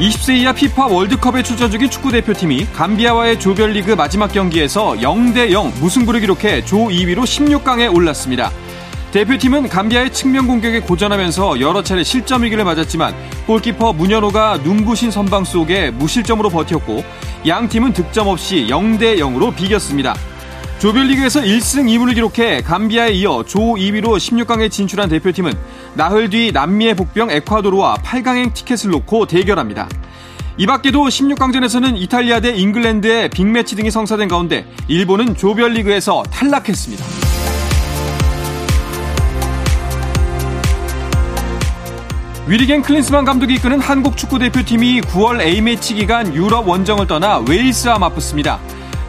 (20세) 이하 피파 월드컵에 출전 중인 축구 대표팀이 감비아와의 조별리그 마지막 경기에서 0대 0 무승부를 기록해 조 2위로 16강에 올랐습니다. 대표팀은 감비아의 측면 공격에 고전하면서 여러 차례 실점 위기를 맞았지만 골키퍼 문현호가 눈부신 선방 속에 무실점으로 버텼고 양 팀은 득점 없이 0대 0으로 비겼습니다. 조별리그에서 1승 2무를 기록해 감비아에 이어 조 2위로 16강에 진출한 대표팀은 나흘 뒤 남미의 복병 에콰도르와 8강행 티켓을 놓고 대결합니다. 이 밖에도 16강전에서는 이탈리아 대 잉글랜드의 빅매치 등이 성사된 가운데 일본은 조별리그에서 탈락했습니다. 위르겐 클린스만 감독이 이끄는 한국 축구 대표팀이 9월 A매치 기간 유럽 원정을 떠나 웨일스와 맞붙습니다.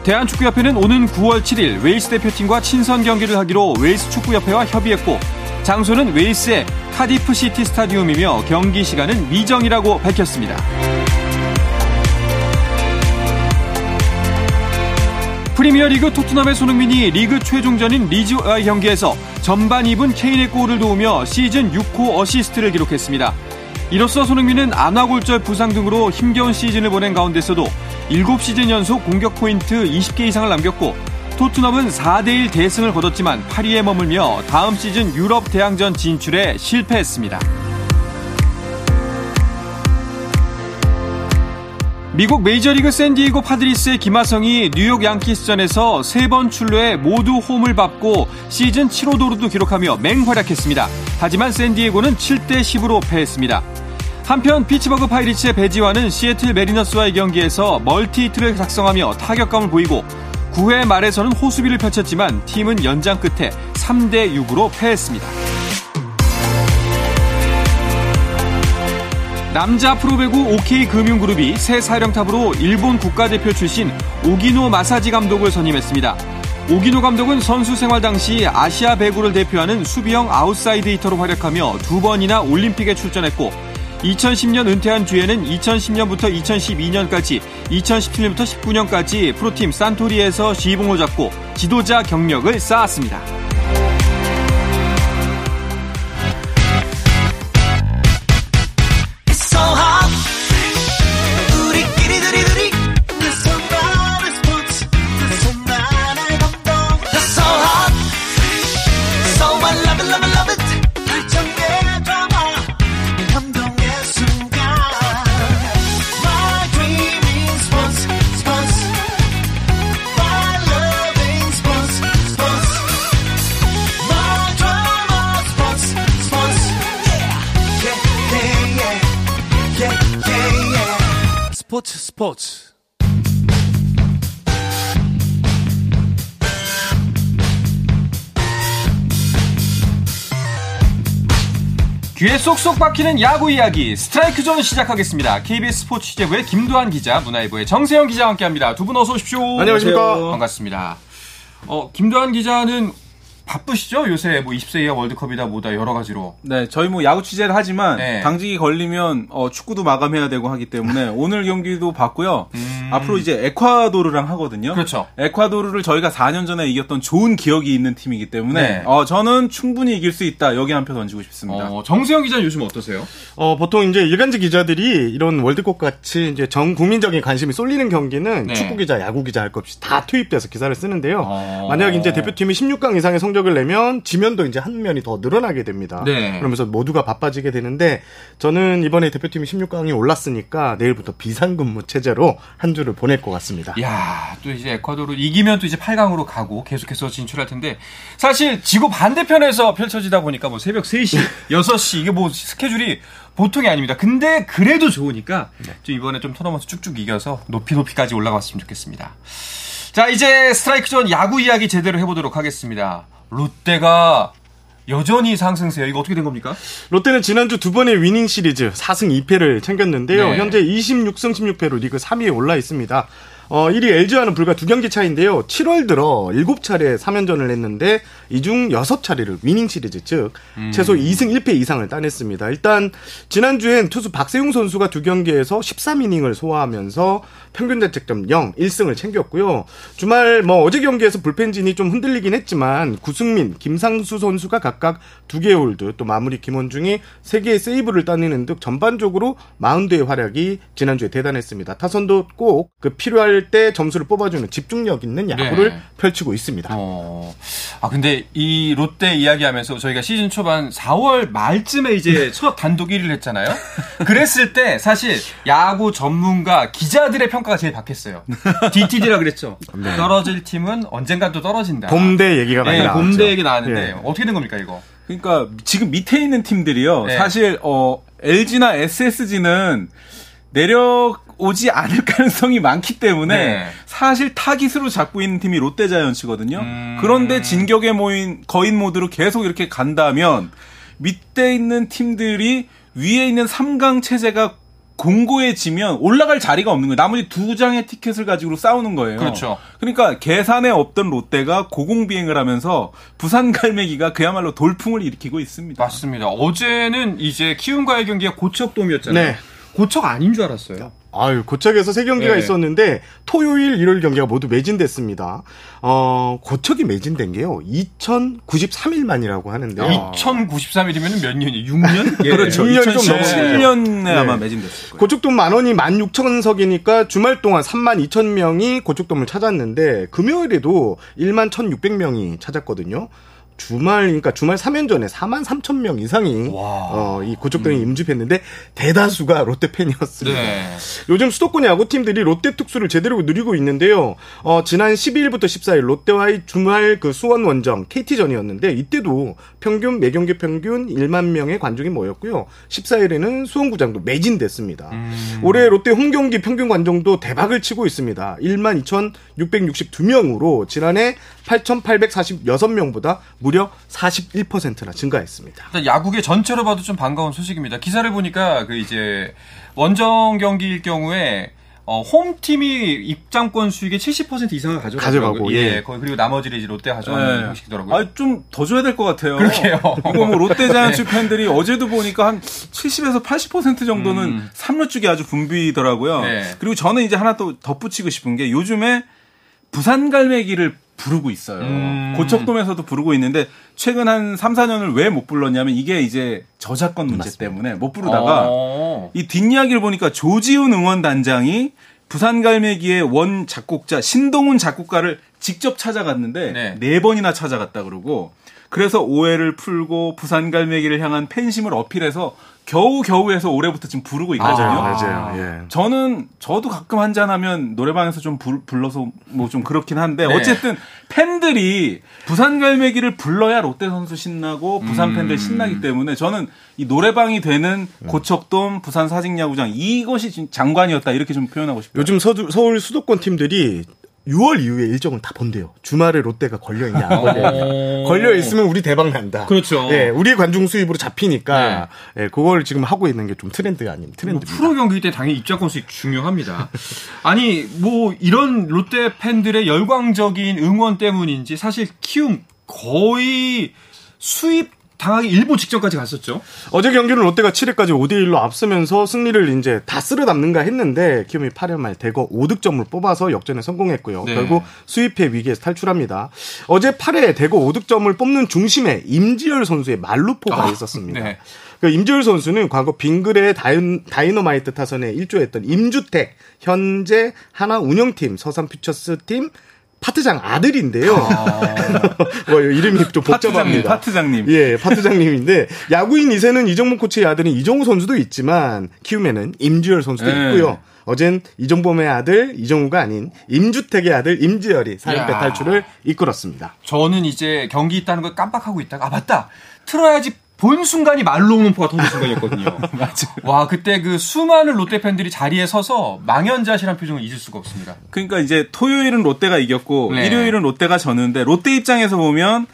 대한축구협회는 오는 9월 7일 웨일스 대표팀과 친선 경기를 하기로 웨일스 축구협회와 협의했고 장소는 웨일스의 카디프 시티 스타디움이며 경기 시간은 미정이라고 밝혔습니다. 프리미어리그 토트넘의 손흥민이 리그 최종전인 리즈와의 경기에서 전반 2분 케인의 골을 도우며 시즌 6호 어시스트를 기록했습니다. 이로써 손흥민은 안와골절 부상 등으로 힘겨운 시즌을 보낸 가운데서도 7시즌 연속 공격 포인트 20개 이상을 남겼고 토트넘은 4대1 대승을 거뒀지만 8위에 머물며 다음 시즌 유럽 대항전 진출에 실패했습니다. 미국 메이저리그 샌디에고 파드리스의 김하성이 뉴욕 양키스전에서 세번 출루에 모두 홈을 밟고 시즌 7호 도루도 기록하며 맹활약했습니다. 하지만 샌디에고는 7대 10으로 패했습니다. 한편 피츠버그 파이리츠의 배지환은 시애틀 메리너스와의 경기에서 멀티히트를 작성하며 타격감을 보이고 9회 말에서는 호수비를 펼쳤지만 팀은 연장 끝에 3대 6으로 패했습니다. 남자 프로배구 OK금융그룹이 새 사령탑으로 일본 국가대표 출신 오기노 마사지 감독을 선임했습니다. 오기노 감독은 선수 생활 당시 아시아 배구를 대표하는 수비형 아웃사이드 히터로 활약하며 두 번이나 올림픽에 출전했고 2010년 은퇴한 뒤에는 2010년부터 2012년까지 2017년부터 19년까지 프로팀 산토리에서 지휘봉을 잡고 지도자 경력을 쌓았습니다. 스포츠 스포츠 귀에 쏙쏙 박히는 야구 이야기 스트라이크 존 시작하겠습니다. KBS 스포츠 취재부의 김도환 기자, 문화일보의 정세영 기자와 함께합니다. 두 분 어서 오십시오. 안녕하십니까. 반갑습니다. 어, 김도환 기자는 바쁘시죠? 요새 뭐 20세 이하 월드컵이다 뭐다 여러 가지로. 네, 저희 뭐 야구 취재를 하지만 네. 당직이 걸리면 어, 축구도 마감해야 되고 하기 때문에 오늘 경기도 봤고요. 앞으로 이제 에콰도르랑 하거든요. 음. 그렇죠. 에콰도르를 저희가 4년 전에 이겼던 좋은 기억이 있는 팀이기 때문에 네. 어, 저는 충분히 이길 수 있다. 여기 한 표 던지고 싶습니다. 어, 정세영 기자는 요즘 어떠세요? 어, 보통 이제 일간지 기자들이 이런 월드컵 같이 이제 전 국민적인 관심이 쏠리는 경기는 네. 축구 기자, 야구 기자 할 것 없이 다 투입돼서 기사를 쓰는데요. 어. 만약 이제 대표팀이 16강 이상의 성적 을 내면 지면도 이제 한 면이 더 늘어나게 됩니다. 네. 그러면서 모두가 바빠지게 되는데 저는 이번에 대표팀이 16강이 올랐으니까 내일부터 비상근무 체제로 한 주를 보낼 것 같습니다. 야, 또 이제 에콰도르 이기면 또 이제 8강으로 가고 계속해서 진출할 텐데 사실 지구 반대편에서 펼쳐지다 보니까 뭐 새벽 3시, 6시 이게 뭐 스케줄이 보통이 아닙니다. 근데 그래도 좋으니까 좀 이번에 좀 토너먼트 쭉쭉 이겨서 높이 높이까지 올라갔으면 좋겠습니다. 자, 이제 스트라이크 존 야구 이야기 제대로 해보도록 하겠습니다. 롯데가 여전히 상승세요. 이거 어떻게 된 겁니까? 롯데는 지난주 두 번의 위닝 시리즈 4승 2패를 챙겼는데요. 네. 현재 26승 16패로 리그 3위에 올라 있습니다. 어, 1위 LG와는 불과 두 경기 차인데요. 7월 들어 7차례 3연전을 했는데 이 중 6차례를 위닝 시리즈 즉 최소 2승 1패 이상을 따냈습니다. 일단 지난주엔 투수 박세웅 선수가 두 경기에서 13이닝을 소화하면서 평균 자책점 0, 1승을 챙겼고요. 주말 뭐 어제 경기에서 불펜진이 좀 흔들리긴 했지만 구승민, 김상수 선수가 각각 두 개의 홀드 또 마무리 김원중이 세 개의 세이브를 따내는 등 전반적으로 마운드의 활약이 지난주에 대단했습니다. 타선도 꼭 그 필요할 때 점수를 뽑아주는 집중력 있는 야구를 네. 펼치고 있습니다. 어. 아 근데 이 롯데 이야기하면서 저희가 시즌 초반 4월 말쯤에 이제 첫 단독 1위를 했잖아요. 그랬을 때 사실 야구 전문가 기자들의 평가가 제일 박했어요. DTD라 그랬죠. 떨어질 팀은 언젠가 또 떨어진다. 봄대 얘기가 많이 네, 나왔죠. 봄대 얘기 나왔는데 예. 어떻게 된 겁니까 이거? 그러니까 지금 밑에 있는 팀들이요. 네. 사실 어 LG나 SSG는 내려 오지 않을 가능성이 많기 때문에 네. 사실 타깃으로 잡고 있는 팀이 롯데자이언츠거든요. 음. 그런데 진격의 모인 거인 모드로 계속 이렇게 간다면 밑에 있는 팀들이 위에 있는 3강 체제가 공고해지면 올라갈 자리가 없는 거예요. 나머지 두 장의 티켓을 가지고 싸우는 거예요. 그렇죠. 그러니까 계산에 없던 롯데가 고공비행을 하면서 부산 갈매기가 그야말로 돌풍을 일으키고 있습니다. 맞습니다. 어제는 이제 키움과의 경기가 고척돔이었잖아요. 네. 고척 아닌 줄 알았어요. 아유, 고척에서 세 경기가 네. 있었는데 토요일, 일요일 경기가 모두 매진됐습니다. 어, 고척이 매진된 게요. 2093일 만이라고 하는데요. 2093일이면 몇 년이? 6년? 예. 그렇죠. 6년이 좀 2017년에 네. 아마 매진됐을 거예요. 고척돔 만 원이 16,000석이니까 주말 동안 3만 2천 명이 고척돔을 찾았는데 금요일에도 1만 1,600명이 찾았거든요. 주말 그러니까 주말 3연전에 4만 3천 명 이상이 어, 이 고척돔에 임집했는데 대다수가 롯데 팬이었습니다. 네. 요즘 수도권 야구 팀들이 롯데 특수를 제대로 누리고 있는데요. 어, 지난 12일부터 14일 롯데와의 주말 그 수원 원정 KT전이었는데 이때도 평균 매경기 평균 1만 명의 관중이 모였고요. 14일에는 수원구장도 매진됐습니다. 올해 롯데 홈경기 평균 관중도 대박을 치고 있습니다. 1만 2,662명으로 지난해 8,846명보다 무려 41%나 증가했습니다. 야구계 전체로 봐도 좀 반가운 소식입니다. 기사를 보니까 그 이제 원정 경기일 경우에 어, 홈팀이 입장권 수익의 70% 이상을. 가져가고, 예. 예. 그리고 나머지를 이제 롯데 가져가는 형식이더라고요. 아, 좀 더 줘야 될 것 같아요. 그러게요. 이거 뭐 롯데 자이언츠 팬들이 어제도 보니까 한 70에서 80% 정도는 음. 삼루 쪽이 아주 붐비더라고요. 네. 그리고 저는 이제 하나 또 덧붙이고 싶은 게 요즘에 부산 갈매기를 부르고 있어요. 음. 고척돔에서도 부르고 있는데 최근 한 3, 4년을 왜 못 불렀냐면 이게 이제 저작권 문제 때문에 못 부르다가 어. 이 뒷이야기를 보니까 조지훈 응원단장이 부산 갈매기의 원 작곡자 신동훈 작곡가를 직접 찾아갔는데 네. 네. 번이나 찾아갔다 그러고 그래서 오해를 풀고 부산 갈매기를 향한 팬심을 어필해서 겨우 겨우해서 올해부터 지금 부르고 있거든요. 맞아요, 맞아요. 예. 저는 저도 가끔 한잔하면 노래방에서 좀 불, 불러서 뭐 좀 그렇긴 한데 네. 어쨌든 팬들이 부산 갈매기를 불러야 롯데 선수 신나고 부산 음. 팬들 신나기 때문에 저는 이 노래방이 되는 고척돔 부산 사직야구장 이것이 진- 장관이었다 이렇게 좀 표현하고 싶어요. 요즘 서두, 서울 수도권 팀들이 6월 이후에 일정을 다 본대요. 주말에 롯데가 걸려 있냐 안 걸려 있냐. 걸려 있으면 우리 대박 난다. 그렇죠. 예, 우리 관중 수입으로 잡히니까 예, 그걸 지금 하고 있는 게 좀 트렌드가 아닌 뭐 트렌드입니다. 프로 경기 때 당연히 입장권 수익 중요합니다. 아니 뭐 이런 롯데 팬들의 열광적인 응원 때문인지 사실 키움 거의 sweep 당하기 일보 직전까지 갔었죠. 어제 경기는 롯데가 7회까지 5대 1로 앞서면서 승리를 이제 다 쓸어 담는가 했는데 키움이 8회 말 대거 5득점을 뽑아서 역전에 성공했고요. 네. 결국 sweep패 위기에서 탈출합니다. 어제 8회 대거 5득점을 뽑는 중심에 임지열 선수의 만루포가 아, 있었습니다. 네. 그 임지열 선수는 과거 빙그레 다이너, 다이너마이트 타선에 일조했던 임주택 현재 한화 운영팀 서산 퓨처스 팀 파트장 아들인데요. 뭐 이름이 좀 복잡합니다. 파트장님, 파트장님. 예, 파트장님인데 야구인 2세는 이정문 코치의 아들인 이정우 선수도 있지만 키움에는 임주열 선수도 네. 있고요. 어젠 이정범의 아들 이정우가 아닌 임주택의 아들 임지열이 4연패 야. 탈출을 이끌었습니다. 저는 이제 경기 있다는 걸 깜빡하고 있다가 아 맞다 틀어야지 본 순간이 말로우문포가 터진 순간이었거든요. 맞아. 와 그때 그 수많은 롯데 팬들이 자리에 서서 망연자실한 표정을 잊을 수가 없습니다. 그러니까 이제 토요일은 롯데가 이겼고 네. 일요일은 롯데가 졌는데 롯데 입장에서 보면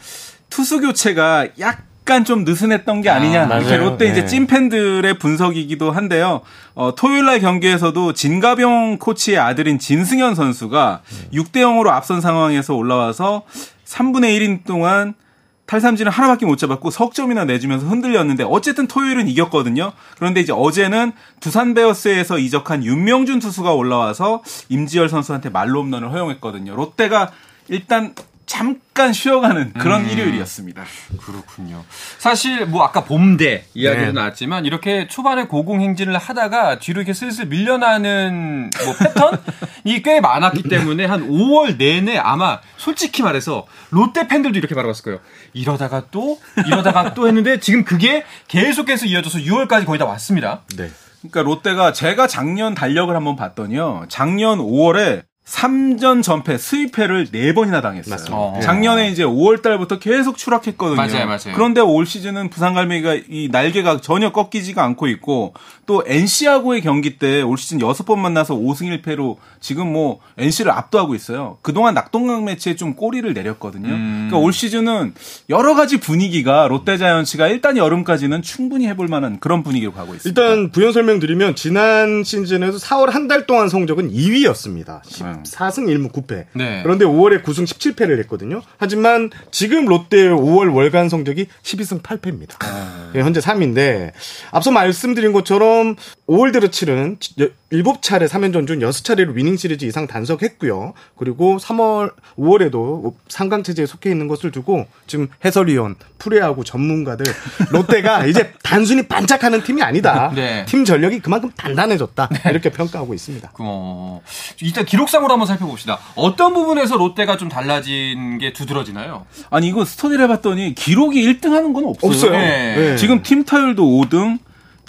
투수 교체가 잠깐 좀 느슨했던 게 아니냐. 맞아요. 이렇게 롯데 이제 네. 찐팬들의 분석이기도 한데요. 어, 토요일 날 경기에서도 진가병 코치의 아들인 진승현 선수가 6대 0으로 앞선 상황에서 올라와서 3분의 1인 동안 탈삼진을 하나밖에 못 잡았고 석점이나 내주면서 흔들렸는데 어쨌든 토요일은 이겼거든요. 그런데 이제 어제는 두산 베어스에서 이적한 윤명준 투수가 올라와서 임지열 선수한테 말로 홈런을 허용했거든요. 롯데가 일단 잠깐 쉬어가는 그런 일요일이었습니다. 그렇군요. 사실 뭐 아까 봄대 이야기도 네. 나왔지만 이렇게 초반에 고공행진을 하다가 뒤로 이렇게 슬슬 밀려나는 뭐 패턴이 꽤 많았기 때문에 한 5월 내내 아마 솔직히 말해서 롯데 팬들도 이렇게 바라봤을 거예요. 이러다가 또 이러다가 또 했는데 지금 그게 계속해서 이어져서 6월까지 거의 다 왔습니다. 네. 그러니까 롯데가 제가 작년 달력을 한번 봤더니요. 작년 5월에 3전 전패 스위패를 4번이나 당했어요. 맞습니다. 어. 작년에 이제 5월 달부터 계속 추락했거든요. 맞아요, 맞아요. 그런데 올 시즌은 부산 갈매기가 이 날개가 전혀 꺾이지가 않고 있고 또 NC하고의 경기 때 올 시즌 6번 만나서 5승 1패로 지금 뭐 NC를 압도하고 있어요. 그동안 낙동강 매치에 좀 꼬리를 내렸거든요. 음. 그러니까 올 시즌은 여러 가지 분위기가 롯데자이언츠가 일단 여름까지는 충분히 해볼 만한 그런 분위기로 가고 있습니다. 일단 부연 설명드리면 지난 시즌에도 4월 한 달 동안 성적은 2위였습니다. 14승 1무 9패. 네. 그런데 5월에 9승 17패를 했거든요. 하지만 지금 롯데의 5월 월간 성적이 12승 8패입니다. 예, 현재 3위인데 앞서 말씀드린 것처럼 5월 들어 치 른 7차례 3연전 중 6차례로 위닝 시리즈 이상 단속했고요. 그리고 3월 5월에도 상강 체제에 속해 있는 것을 두고 지금 해설위원, 프레하고 전문가들 롯데가 이제 단순히 반짝하는 팀이 아니다. 네. 팀 전력이 그만큼 단단해졌다. 이렇게 평가하고 있습니다. 어, 일단 기록상으로 한번 살펴봅시다. 어떤 부분에서 롯데가 좀 달라진 게 두드러지나요? 아니 이거 스터디를 해봤더니 기록이 1등 하는 건 없어요. 없어요. 네. 네. 지금 팀 타율도 5등,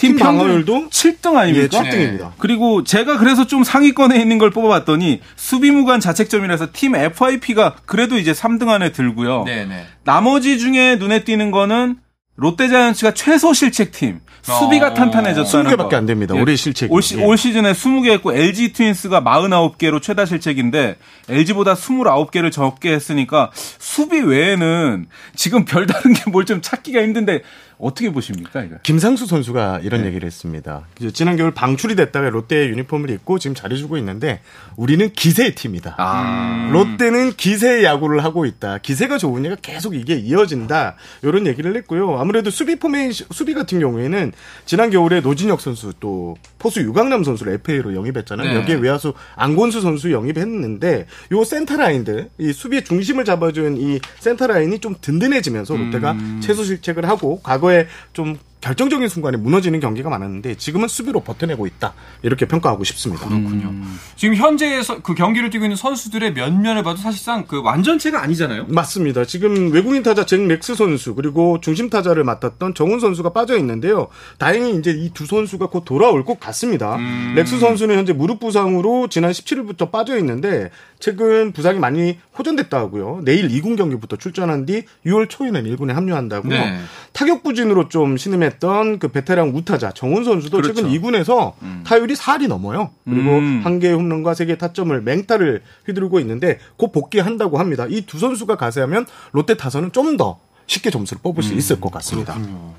팀, 방어율도 7등 예, 아닙니까? 7등입니다. 그리고 제가 그래서 좀 상위권에 있는 걸 뽑아봤더니 수비무관 자책점이라서 팀 FIP가 그래도 이제 3등 안에 들고요. 네네. 나머지 중에 눈에 띄는 거는 롯데자이언츠가 최소 실책팀 수비가 어. 탄탄해졌다는 20개밖에 거. 안 됩니다. 올해 실책이. 올, 시, 예. 올 시즌에 20개 했고 LG 트윈스가 49개로 최다 실책인데 LG보다 29개를 적게 했으니까 수비 외에는 지금 별다른 게 뭘 좀 찾기가 힘든데 어떻게 보십니까 이거? 김상수 선수가 이런 얘기를 했습니다. 지난 겨울 방출이 됐다가 롯데의 유니폼을 입고 지금 잘해주고 있는데 우리는 기세의 팀이다. 아. 롯데는 기세의 야구를 하고 있다. 기세가 좋으니까 계속 이게 이어진다. 이런 얘기를 했고요. 아무래도 수비 포메이션, 수비 같은 경우에는 지난 겨울에 노진혁 선수 또 포수 유강남 선수를 FA로 영입했잖아요. 네. 여기에 외야수 안권수 선수 영입했는데 요 센터 라인들 이 수비의 중심을 잡아준 이 센터 라인이 좀 든든해지면서 롯데가 최소 실책을 하고 과거에 좀 결정적인 순간에 무너지는 경기가 많았는데 지금은 수비로 버텨내고 있다 이렇게 평가하고 싶습니다. 그렇군요. 지금 현재 서- 그 경기를 뛰고 있는 선수들의 면면을 봐도 사실상 그 완전체가 아니잖아요. 맞습니다. 지금 외국인 타자 잭 렉스 선수 그리고 중심 타자를 맡았던 정훈 선수가 빠져 있는데요. 다행히 이제 이 두 선수가 곧 돌아올 것 같습니다. 렉스 선수는 현재 무릎 부상으로 지난 17일부터 빠져 있는데 최근 부상이 많이 호전됐다 하고요. 내일 2군 경기부터 출전한 뒤 6월 초에는 1군에 합류한다고요. 네. 타격 부진으로 좀 신음했던 그 베테랑 우타자 정훈 선수도 그렇죠. 최근 2군에서 타율이 4할이 넘어요. 그리고 음. 한 개의 홈런과 세 개의 타점을 맹타를 휘두르고 있는데 곧 복귀한다고 합니다. 이 두 선수가 가세하면 롯데 타선은 좀더 쉽게 점수를 뽑을 수 있을 것 같습니다.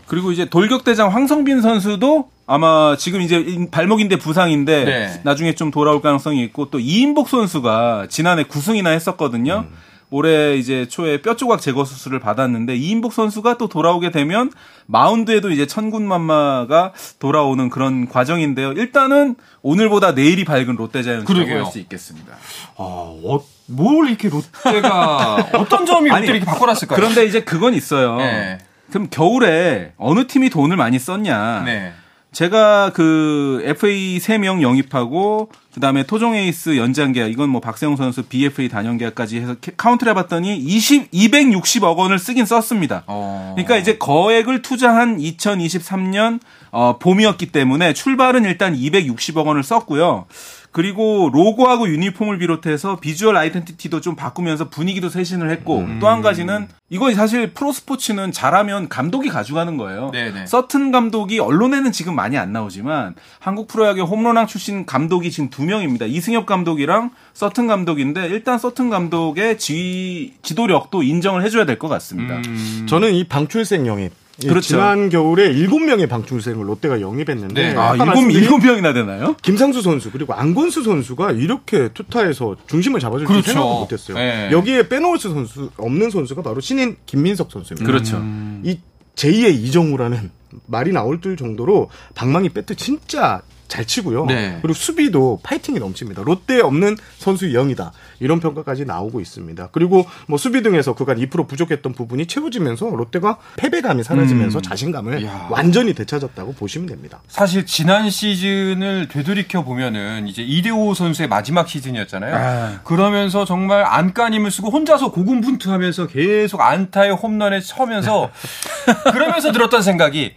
그리고 이제 돌격대장 황성빈 선수도 아마 지금 이제 발목인데 부상인데 네. 나중에 좀 돌아올 가능성이 있고 또 이인복 선수가 지난해 9승이나 했었거든요. 올해 이제 초에 뼈 조각 제거 수술을 받았는데 이인복 선수가 또 돌아오게 되면 마운드에도 이제 천군만마가 돌아오는 그런 과정인데요. 일단은 오늘보다 내일이 밝은 롯데 자이언츠라고 그러게요. 할수 있겠습니다. 아, 어, 뭘 이렇게 롯데가 어떤 점이 롯데 이렇게 바꿔놨을까요? 그런데 이제 그건 있어요. 네. 그럼 겨울에 어느 팀이 돈을 많이 썼냐? 네. 제가 그 FA 3명 영입하고 그다음에 토종 에이스 연장 계약 이건 뭐 박세웅 선수 비FA 다년 계약까지 해서 캐- 카운트를 해 봤더니 20 260억 원을 쓰긴 썼습니다. 어. 그러니까 이제 거액을 투자한 2023년 어, 봄이었기 때문에 출발은 일단 260억 원을 썼고요. 그리고 로고하고 유니폼을 비롯해서 비주얼 아이덴티티도 좀 바꾸면서 분위기도 쇄신을 했고 음. 또한 가지는 이건 사실 프로스포츠는 잘하면 감독이 가져가는 거예요. 네네. 서튼 감독이 언론에는 지금 많이 안 나오지만 한국 프로야구 홈런왕 출신 감독이 지금 두 명입니다. 이승엽 감독이랑 서튼 감독인데 일단 서튼 감독의 지, 지도력도 인정을 해줘야 될 것 같습니다. 음. 저는 이 방출생 영입 예, 그렇죠. 지난 겨울에 7명의 방출생을 롯데가 영입했는데 네. 아, 아까 일곱, 말씀드린 일곱 명이나 되나요? 김상수 선수 그리고 안건수 선수가 이렇게 투타에서 중심을 잡아줄 줄 그렇죠. 생각도 못했어요. 네. 여기에 빼놓을 수 선수 없는 선수가 바로 신인 김민석 선수입니다. 그렇죠. 이 제2의 이정우라는 말이 나올 들 정도로 방망이 배트 진짜 잘 치고요. 네. 그리고 수비도 파이팅이 넘칩니다. 롯데에 없는 선수의 영이다. 이런 평가까지 나오고 있습니다. 그리고 뭐 수비 등에서 그간 2% 부족했던 부분이 채워지면서 롯데가 패배감이 사라지면서 음. 자신감을 야. 완전히 되찾았다고 보시면 됩니다. 사실 지난 시즌을 되돌이켜 보면은 이제 이대호 선수의 마지막 시즌이었잖아요. 아. 그러면서 정말 안간힘을 쓰고 혼자서 고군분투하면서 계속 안타에 홈런에 쳐면서 그러면서 들었던 생각이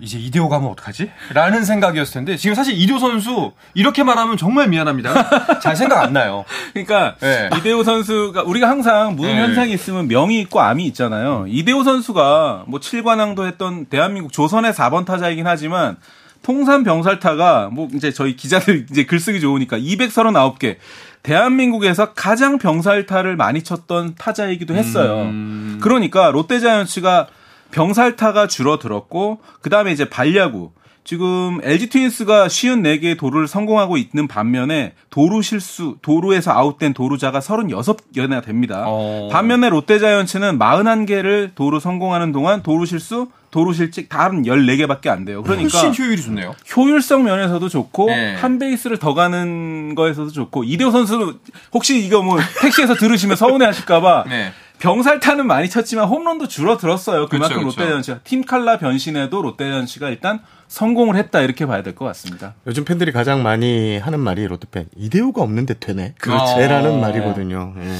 이제 이대호 가면 어떡하지? 라는 생각이었을 텐데 지금 사실 이대호 선수 이렇게 말하면 정말 미안합니다. 잘 생각 안 나요. 그러니까 네. 이대호 선수가 우리가 항상 무슨 네. 현상이 있으면 명이 있고 암이 있잖아요. 이대호 선수가 뭐 7관왕도 했던 대한민국 조선의 4번 타자이긴 하지만 통산 병살타가 뭐 이제 저희 기자들 이제 글쓰기 좋으니까 239개 대한민국에서 가장 병살타를 많이 쳤던 타자이기도 했어요. 음. 그러니까 롯데자이언츠가 병살타가 줄어들었고 그다음에 이제 발야구 지금 LG 트윈스가 54개의 도루를 성공하고 있는 반면에 도루 실수, 도루에서 아웃된 도루자가 36개나 됩니다. 어. 반면에 롯데자이언츠는 41개를 도루 성공하는 동안 도루 실수, 도루 실직 다른 14개밖에 안 돼요. 그러니까 훨씬 효율이 좋네요. 효율성 면에서도 좋고 네. 한 베이스를 더 가는 거에서도 좋고 이대호 선수는 혹시 이거 뭐 택시에서 들으시면 서운해 하실까 봐 네. 병살타는 많이 쳤지만 홈런도 줄어들었어요. 그만큼 그쵸, 그쵸. 롯데자이언츠가 팀 칼라 변신에도 롯데자이언츠가 일단 성공을 했다 이렇게 봐야 될 것 같습니다. 요즘 팬들이 가장 많이 하는 말이 롯데팬 이대호가 없는데 되네. 그렇죠. 라는 어. 말이거든요. 예.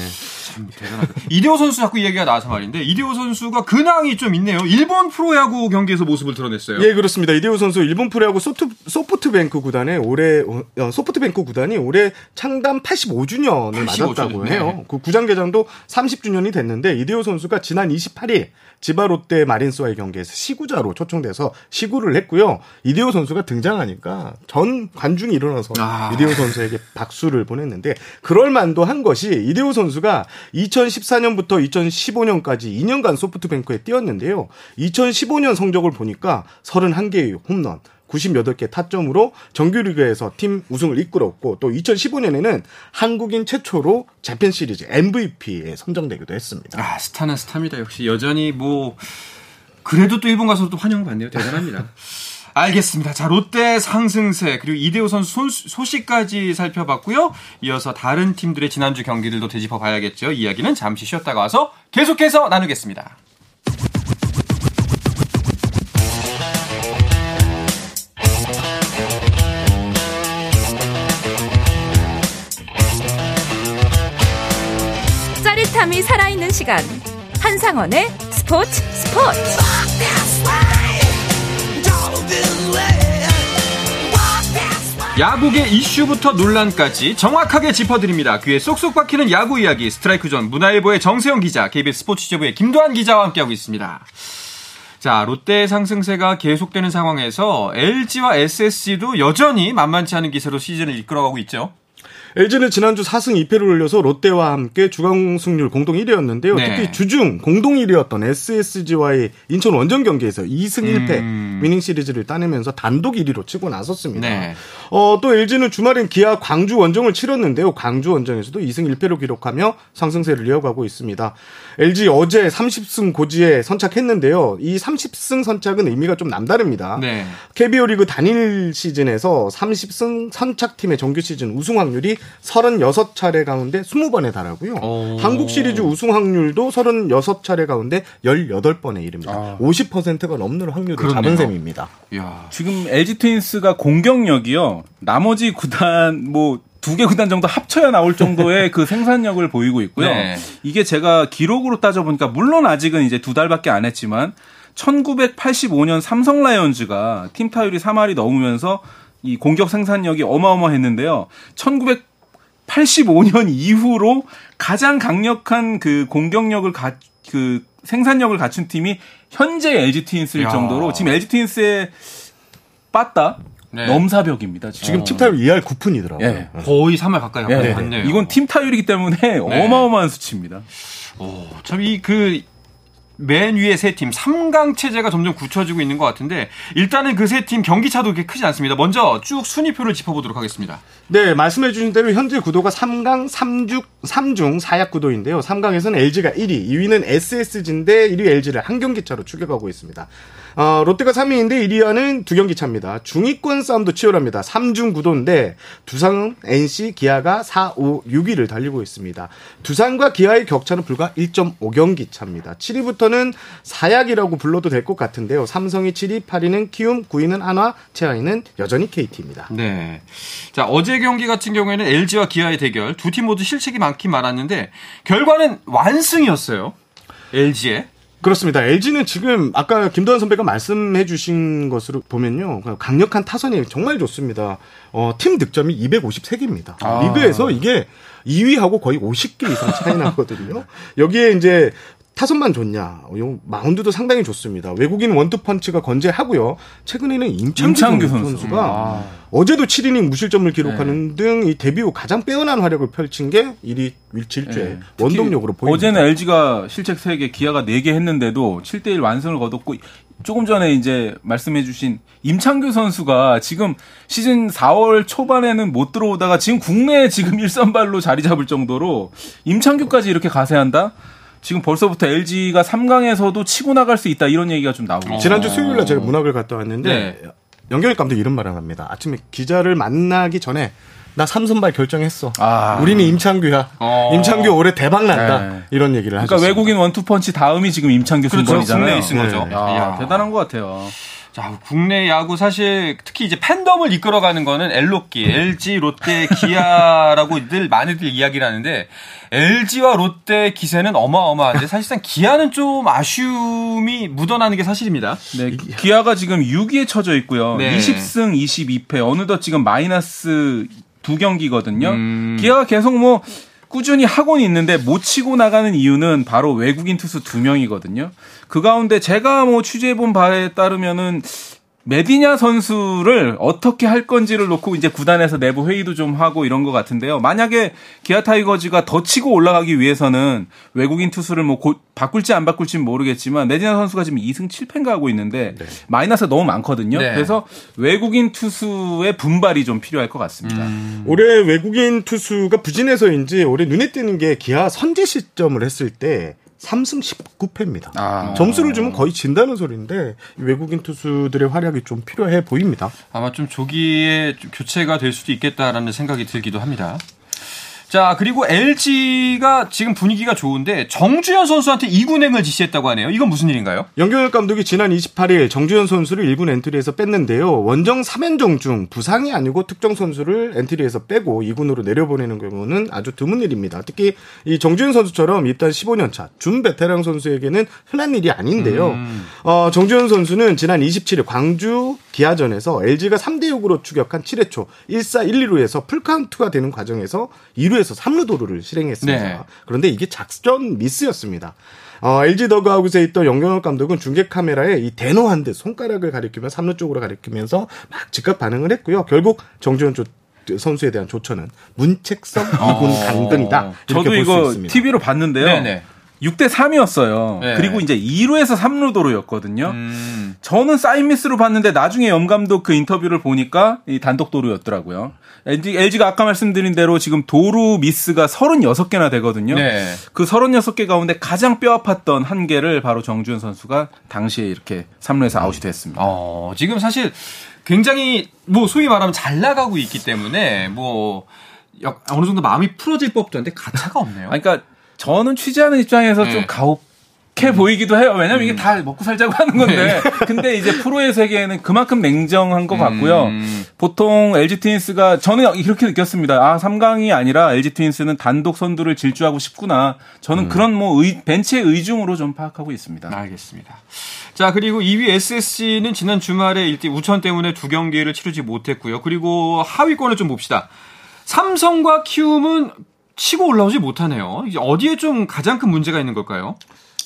대단하다. 이대호 선수 자꾸 이야기가 나와서 말인데 이대호 선수가 근황이 좀 있네요. 일본 프로야구 경기에서 모습을 드러냈어요. 예, 그렇습니다. 이대호 선수 일본 프로야구 소트, 소프트뱅크 구단에 올해 어, 소프트뱅크 구단이 올해 창단 85주년을 85 맞았다고 해요. 네. 그 구장 개장도 30주년이 됐는데 이대호 선수가 지난 28일 지바 롯데 마린스와의 경기에서 시구자로 초청돼서 시구를 했고요. 이대호 선수가 등장하니까 전 관중이 일어나서 아. 이대호 선수에게 박수를 보냈는데 그럴 만도 한 것이 이대호 선수가 2014년부터 2015년까지 2년간 소프트뱅크에 뛰었는데요. 2015년 성적을 보니까 31개의 홈런, 98개 타점으로 정규리그에서 팀 우승을 이끌었고 또 2015년에는 한국인 최초로 재팬 시리즈 MVP에 선정되기도 했습니다. 아 스타는 스타입니다. 역시 여전히 뭐 그래도 또 일본 가서도 환영을 받네요. 대단합니다. 알겠습니다. 자, 롯데 상승세, 그리고 이대호 선수 손- 소식까지 살펴봤고요. 이어서 다른 팀들의 지난주 경기들도 되짚어 봐야겠죠. 이야기는 잠시 쉬었다가 와서 계속해서 나누겠습니다. 짜릿함이 살아있는 시간 한상원의 스포츠 스포츠 야구계 이슈부터 논란까지 정확하게 짚어드립니다. 귀에 쏙쏙 박히는 야구 이야기 스트라이크 존 문화일보의 정세영 기자, KBS 스포츠 취재부의 김도환 기자와 함께하고 있습니다. 자, 롯데 상승세가 계속되는 상황에서 LG와 SSG도 여전히 만만치 않은 기세로 시즌을 이끌어가고 있죠. LG는 지난주 4승 2패를 올려서 롯데와 함께 주강 승률 공동 1위였는데요. 네. 특히 주중 공동 1위였던 SSG와의 인천 원정 경기에서 2승 1패 음. 위닝 시리즈를 따내면서 단독 1위로 치고 나섰습니다. 네. 어, 또 LG는 주말엔 기아 광주 원정을 치렀는데요. 광주 원정에서도 2승 1패로 기록하며 상승세를 이어가고 있습니다. LG 어제 30승 고지에 선착했는데요. 이 30승 선착은 의미가 좀 남다릅니다. 네. KBO 리그 단일 시즌에서 30승 선착팀의 정규 시즌 우승 확률이 36차례 가운데 20번에 달하고요. 오. 한국 시리즈 우승 확률도 36차례 가운데 18번에 이릅니다. 50%가 넘는 확률을 그렇네요. 잡은 셈입니다. 이야. 지금 LG 트윈스가 공격력이요. 나머지 구단 뭐 두개 구단 정도 합쳐야 나올 정도의 그 생산력을 보이고 있고요. 네. 이게 제가 기록으로 따져보니까 물론 아직은 이제 두 달밖에 안 했지만 1985년 삼성 라이온즈가 팀 타율이 3할이 넘으면서 이 공격 생산력이 어마어마했는데요. 1985년 이후로 가장 강력한 그 공격력을 가, 그 생산력을 갖춘 팀이 현재 LG 트윈스일 야. 정도로 지금 LG 트윈스의 빠따 네. 넘사벽입니다. 지금. 지금 팀 타율 2할 9푼이더라고요. 예. 거의 3할 가까이 예, 가까이 갔네요. 이건 팀 타율이기 때문에 어마어마한 수치입니다. 참이 그 맨 위에 세 팀 3강 체제가 점점 굳혀지고 있는 것 같은데 일단은 그 세 팀 경기차도 그렇게 크지 않습니다. 먼저 쭉 순위표를 짚어보도록 하겠습니다. 네, 말씀해 주신 대로 현재 구도가 3강 3중 3중 4약 구도인데요. 3강에서는 LG가 1위, 2위는 SSG인데 1위 LG를 한 경기 차로 추격하고 있습니다. 어, 롯데가 3위인데 1위와는 두 경기 차입니다. 중위권 싸움도 치열합니다. 3중 구도인데 두산, NC, 기아가 4, 5, 6위를 달리고 있습니다. 두산과 기아의 격차는 불과 1.5경기 차입니다. 7위부터는 4약이라고 불러도 될 것 같은데요. 삼성이 7위, 8위는 키움, 9위는 한화, 최하위는 여전히 KT입니다. 네. 자, 어제 경기 같은 경우에는 LG와 기아의 대결 두 팀 모두 실책이 많긴 많았는데 결과는 완승이었어요. LG의. 그렇습니다. LG는 지금 아까 김도환 선배가 말씀해 주신 것으로 보면요. 강력한 타선이 정말 좋습니다. 어, 팀 득점이 253개입니다. 리그에서 이게 2위하고 거의 50개 이상 차이 나거든요. 여기에 이제 타선만 좋냐? 요 마운드도 상당히 좋습니다. 외국인 원투펀치가 건재하고요. 최근에는 임창규, 임창규 선수. 가 어제도 7이닝 무실점을 기록하는 등이 데뷔 후 가장 빼어난 활약을 펼친 게 1위 wil칠주의 네. 원동력으로 보입니다. 어제는 LG가 실책 3개, 기아가 4개 했는데도 7대1 완승을 거뒀고 조금 전에 이제 말씀해주신 임창규 선수가 지금 시즌 4월 초반에는 못 들어오다가 지금 국내에 지금 일선발로 자리 잡을 정도로 임창규까지 이렇게 가세한다? 지금 벌써부터 LG가 3강에서도 치고 나갈 수 있다 이런 얘기가 좀 나오고. 지난주 수요일 날 제가 문학을 갔다 왔는데 네. 연결 감독 이런 말을 합니다. 아침에 기자를 만나기 전에 나 삼선발 결정했어. 아. 우리는 임창규야. 어. 임창규 올해 대박 난다. 네. 이런 얘기를 그러니까 하셨습니다. 외국인 원투펀치 다음이 지금 임창규 그렇죠. 순번이잖아요. 국내에 있은 네. 거죠. 야, 이야. 대단한 것 같아요. 자, 국내 야구 사실 특히 이제 팬덤을 이끌어가는 거는 엘로끼, LG, 롯데, 기아라고 늘 많이들 이야기를 하는데 LG와 롯데 기세는 어마어마한데 사실상 기아는 좀 아쉬움이 묻어나는 게 사실입니다. 네, 기아가 지금 6위에 처져 있고요. 네. 20승 22패. 어느덧 지금 마이너스 두 경기거든요. 음. 기아가 계속 뭐 꾸준히 하고는 있는데 못 치고 나가는 이유는 바로 외국인 투수 두 명이거든요. 그 가운데 제가 뭐 취재해 본 바에 따르면은 메디냐 선수를 어떻게 할 건지를 놓고 이제 구단에서 내부 회의도 좀 하고 이런 것 같은데요. 만약에 기아 타이거즈가 더 치고 올라가기 위해서는 외국인 투수를 뭐곧 바꿀지 안 바꿀지는 모르겠지만 메디냐 선수가 지금 2승 7패인가 하고 있는데 마이너스가 너무 많거든요. 네. 그래서 외국인 투수의 분발이 좀 필요할 것 같습니다. 올해 외국인 투수가 부진해서인지 올해 눈에 띄는 게 기아 선제 실점을 했을 때 3승 19패입니다. 아. 점수를 주면 거의 진다는 소리인데 이 외국인 투수들의 활약이 좀 필요해 보입니다. 아마 좀 조기에 좀 교체가 될 수도 있겠다라는 생각이 들기도 합니다. 자, 그리고 LG가 지금 분위기가 좋은데 정주현 선수한테 2군행을 지시했다고 하네요. 이건 무슨 일인가요? 염경엽 감독이 지난 28일 정주현 선수를 1군 엔트리에서 뺐는데요. 원정 3연전 중 부상이 아니고 특정 선수를 엔트리에서 빼고 2군으로 내려보내는 경우는 아주 드문 일입니다. 특히 이 정주현 선수처럼 입단 15년 차 준 베테랑 선수에게는 흔한 일이 아닌데요. 어, 정주현 선수는 지난 27일 광주 기아전에서 LG가 3대 6으로 추격한 7회 초 1사 1, 2루에서 풀카운트가 되는 과정에서 2루에서 3루 도루를 실행했습니다. 네. 그런데 이게 작전 미스였습니다. 어, LG 더그아웃에 있던 염경엽 감독은 중계 카메라에 이 대노한 듯 손가락을 가리키며 3루 쪽으로 가리키면서 막 즉각 반응을 했고요. 결국 정주현 조- 선수에 대한 조처는 문책성 2군 강등이다. 이렇게 저도 이거 있습니다. TV로 봤는데요. 네네. 6대 3이었어요. 네. 그리고 이제 2루에서 3루 도루였거든요. 음. 저는 사인 미스로 봤는데 나중에 염 감독 그 인터뷰를 보니까 이 단독 도루였더라고요. LG, LG가 아까 말씀드린 대로 지금 도루 미스가 36개나 되거든요. 네. 그 36개 가운데 가장 뼈 아팠던 한 개를 바로 정주현 선수가 당시에 이렇게 3루에서 아웃이 됐습니다. 어, 지금 사실 굉장히 뭐 소위 말하면 잘 나가고 있기 때문에 뭐 역- 어느 정도 마음이 풀어질 법도 한데 가차가 없네요. 그러니까 저는 취재하는 입장에서 네. 좀 가혹 해 보이기도 해요. 왜냐면 이게 다 먹고 살자고 하는 건데. 근데 이제 프로의 세계에는 그만큼 냉정한 것 같고요. 음. 보통 LG 트윈스가 저는 이렇게 느꼈습니다. 아, 3강이 아니라 LG 트윈스는 단독 선두를 질주하고 싶구나. 저는 그런 뭐 의- 벤치의 의중으로 좀 파악하고 있습니다. 알겠습니다. 자, 그리고 2위 SSG는 지난 주말에 일대 우천 때문에 두 경기를 치르지 못했고요. 그리고 하위권을 좀 봅시다. 삼성과 키움은 치고 올라오지 못하네요. 이제 어디에 좀 가장 큰 문제가 있는 걸까요?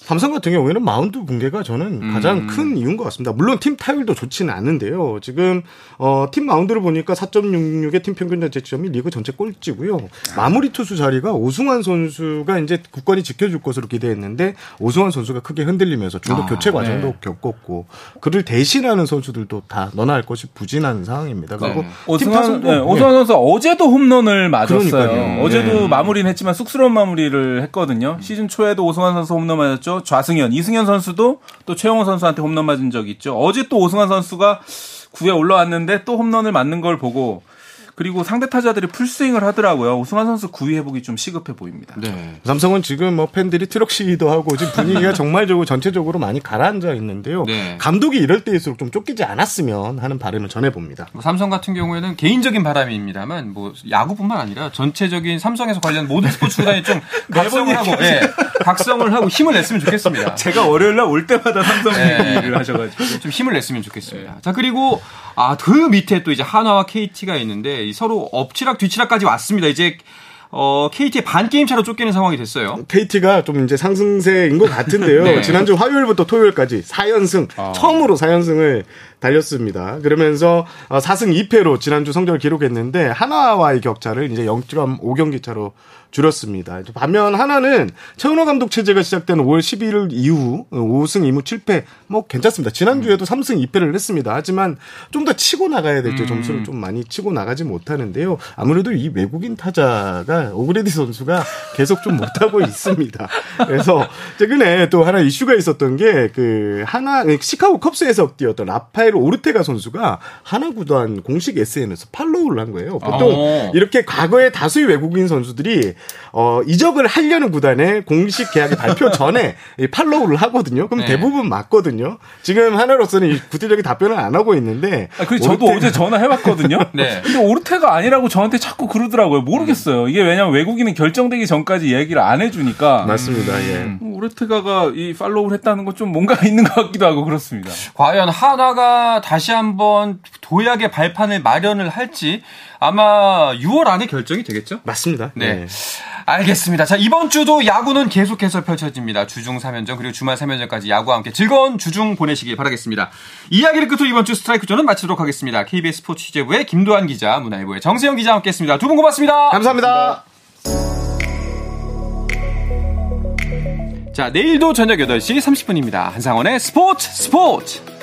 삼성 같은 경우에는 마운드 붕괴가 저는 가장 음. 큰 이유인 것 같습니다. 물론 팀 타율도 좋지는 않은데요. 지금 어, 팀 마운드를 보니까 4.66의 팀 평균 자책점이 리그 전체 꼴찌고요. 마무리 투수 자리가 오승환 선수가 이제 국권이 지켜줄 것으로 기대했는데 오승환 선수가 크게 흔들리면서 중도 아, 교체 과정도 네. 겪었고 그를 대신하는 선수들도 다 너나 할 것이 부진한 상황입니다. 그리고 네. 팀 오승환, 네, 오승환 선수 어제도 홈런을 맞았어요. 그러니까요. 어제도 네. 마무리는 했지만 쑥스러운 마무리를 했거든요. 시즌 초에도 오승환 선수 홈런 맞았죠. 좌승현, 이승현 선수도 또 최영호 선수한테 홈런 맞은 적이 있죠. 어제 또 오승환 선수가 9회 올라왔는데 또 홈런을 맞는 걸 보고 그리고 상대 타자들이 풀스윙을 하더라고요. 오승환 선수 9위 회복이 좀 시급해 보입니다. 네. 삼성은 지금 뭐 팬들이 트럭 시위도 하고 지금 분위기가 정말적으로 전체적으로 많이 가라앉아 있는데요. 네. 감독이 이럴 때일수록 좀 쫓기지 않았으면 하는 바람을 전해 봅니다. 뭐 삼성 같은 경우에는 개인적인 바람입니다만 뭐 야구뿐만 아니라 전체적인 삼성에서 관련 모든 스포츠 구단이 좀 각성을 하고 예, 각성을 하고 힘을 냈으면 좋겠습니다. 제가 월요일 날 올 때마다 삼성 네. 얘기를 하셔가지고. 좀 힘을 냈으면 좋겠습니다. 자 그리고 아그 밑에 또 이제 한화와 KT가 있는데 이 서로 엎치락 뒤치락까지 왔습니다. 이제 어 KT의 반 게임 차로 쫓기는 상황이 됐어요. KT가 좀 이제 상승세인 것 같은데요. 네. 지난주 화요일부터 토요일까지 4연승, 처음으로 4연승을 달렸습니다. 그러면서 4승 2패로 지난주 성적을 기록했는데 한화와의 격차를 이제 0.5경기 차로 줄였습니다. 반면 한화는 최원호 감독 체제가 시작된 5월 11일 이후 5승 2무 7패 뭐 괜찮습니다. 지난주에도 3승 2패를 했습니다. 하지만 좀 더 치고 나가야 됐죠. 점수를 좀 많이 치고 나가지 못하는데요. 아무래도 이 외국인 타자가 오그레디 선수가 계속 좀 못하고 있습니다. 그래서 최근에 또 하나 이슈가 있었던 게 그 하나 시카고 컵스에서 뛰었던 라파엘 오르테가 선수가 하나 구단 공식 SNS에서 팔로우를 한 거예요. 보통 어. 이렇게 과거에 다수의 외국인 선수들이 어, 이적을 하려는 구단의 공식 계약의 발표 전에 이 팔로우를 하거든요. 그럼 네. 대부분 맞거든요. 지금 하나로서는 이 구체적인 답변을 안 하고 있는데. 아, 그리고 저도 어제 전화해봤거든요. 네. 근데 오르테가 아니라고 저한테 자꾸 그러더라고요. 모르겠어요. 이게 왜냐면 외국인은 결정되기 전까지 얘기를 안 해주니까. 맞습니다. 예. 음, 오르테가가 이 팔로우를 했다는 건 좀 뭔가 있는 것 같기도 하고 그렇습니다. 과연 한화가 다시 한번 도약의 발판을 마련을 할지 아마 6월 안에 결정이 되겠죠? 맞습니다. 네. 예. 알겠습니다. 자, 이번 주도 야구는 계속해서 펼쳐집니다. 주중 3연전 그리고 주말 3연전까지 야구와 함께 즐거운 주중 보내시길 바라겠습니다. 이야기를 끝으로 이번 주 스트라이크 존은 마치도록 하겠습니다. KBS 스포츠 취재부의 김도환 기자, 문화일보의 정세영 기자와 함께 했습니다. 두 분 고맙습니다. 감사합니다. 자, 내일도 저녁 8시 30분입니다. 한상원의 스포츠 스포츠!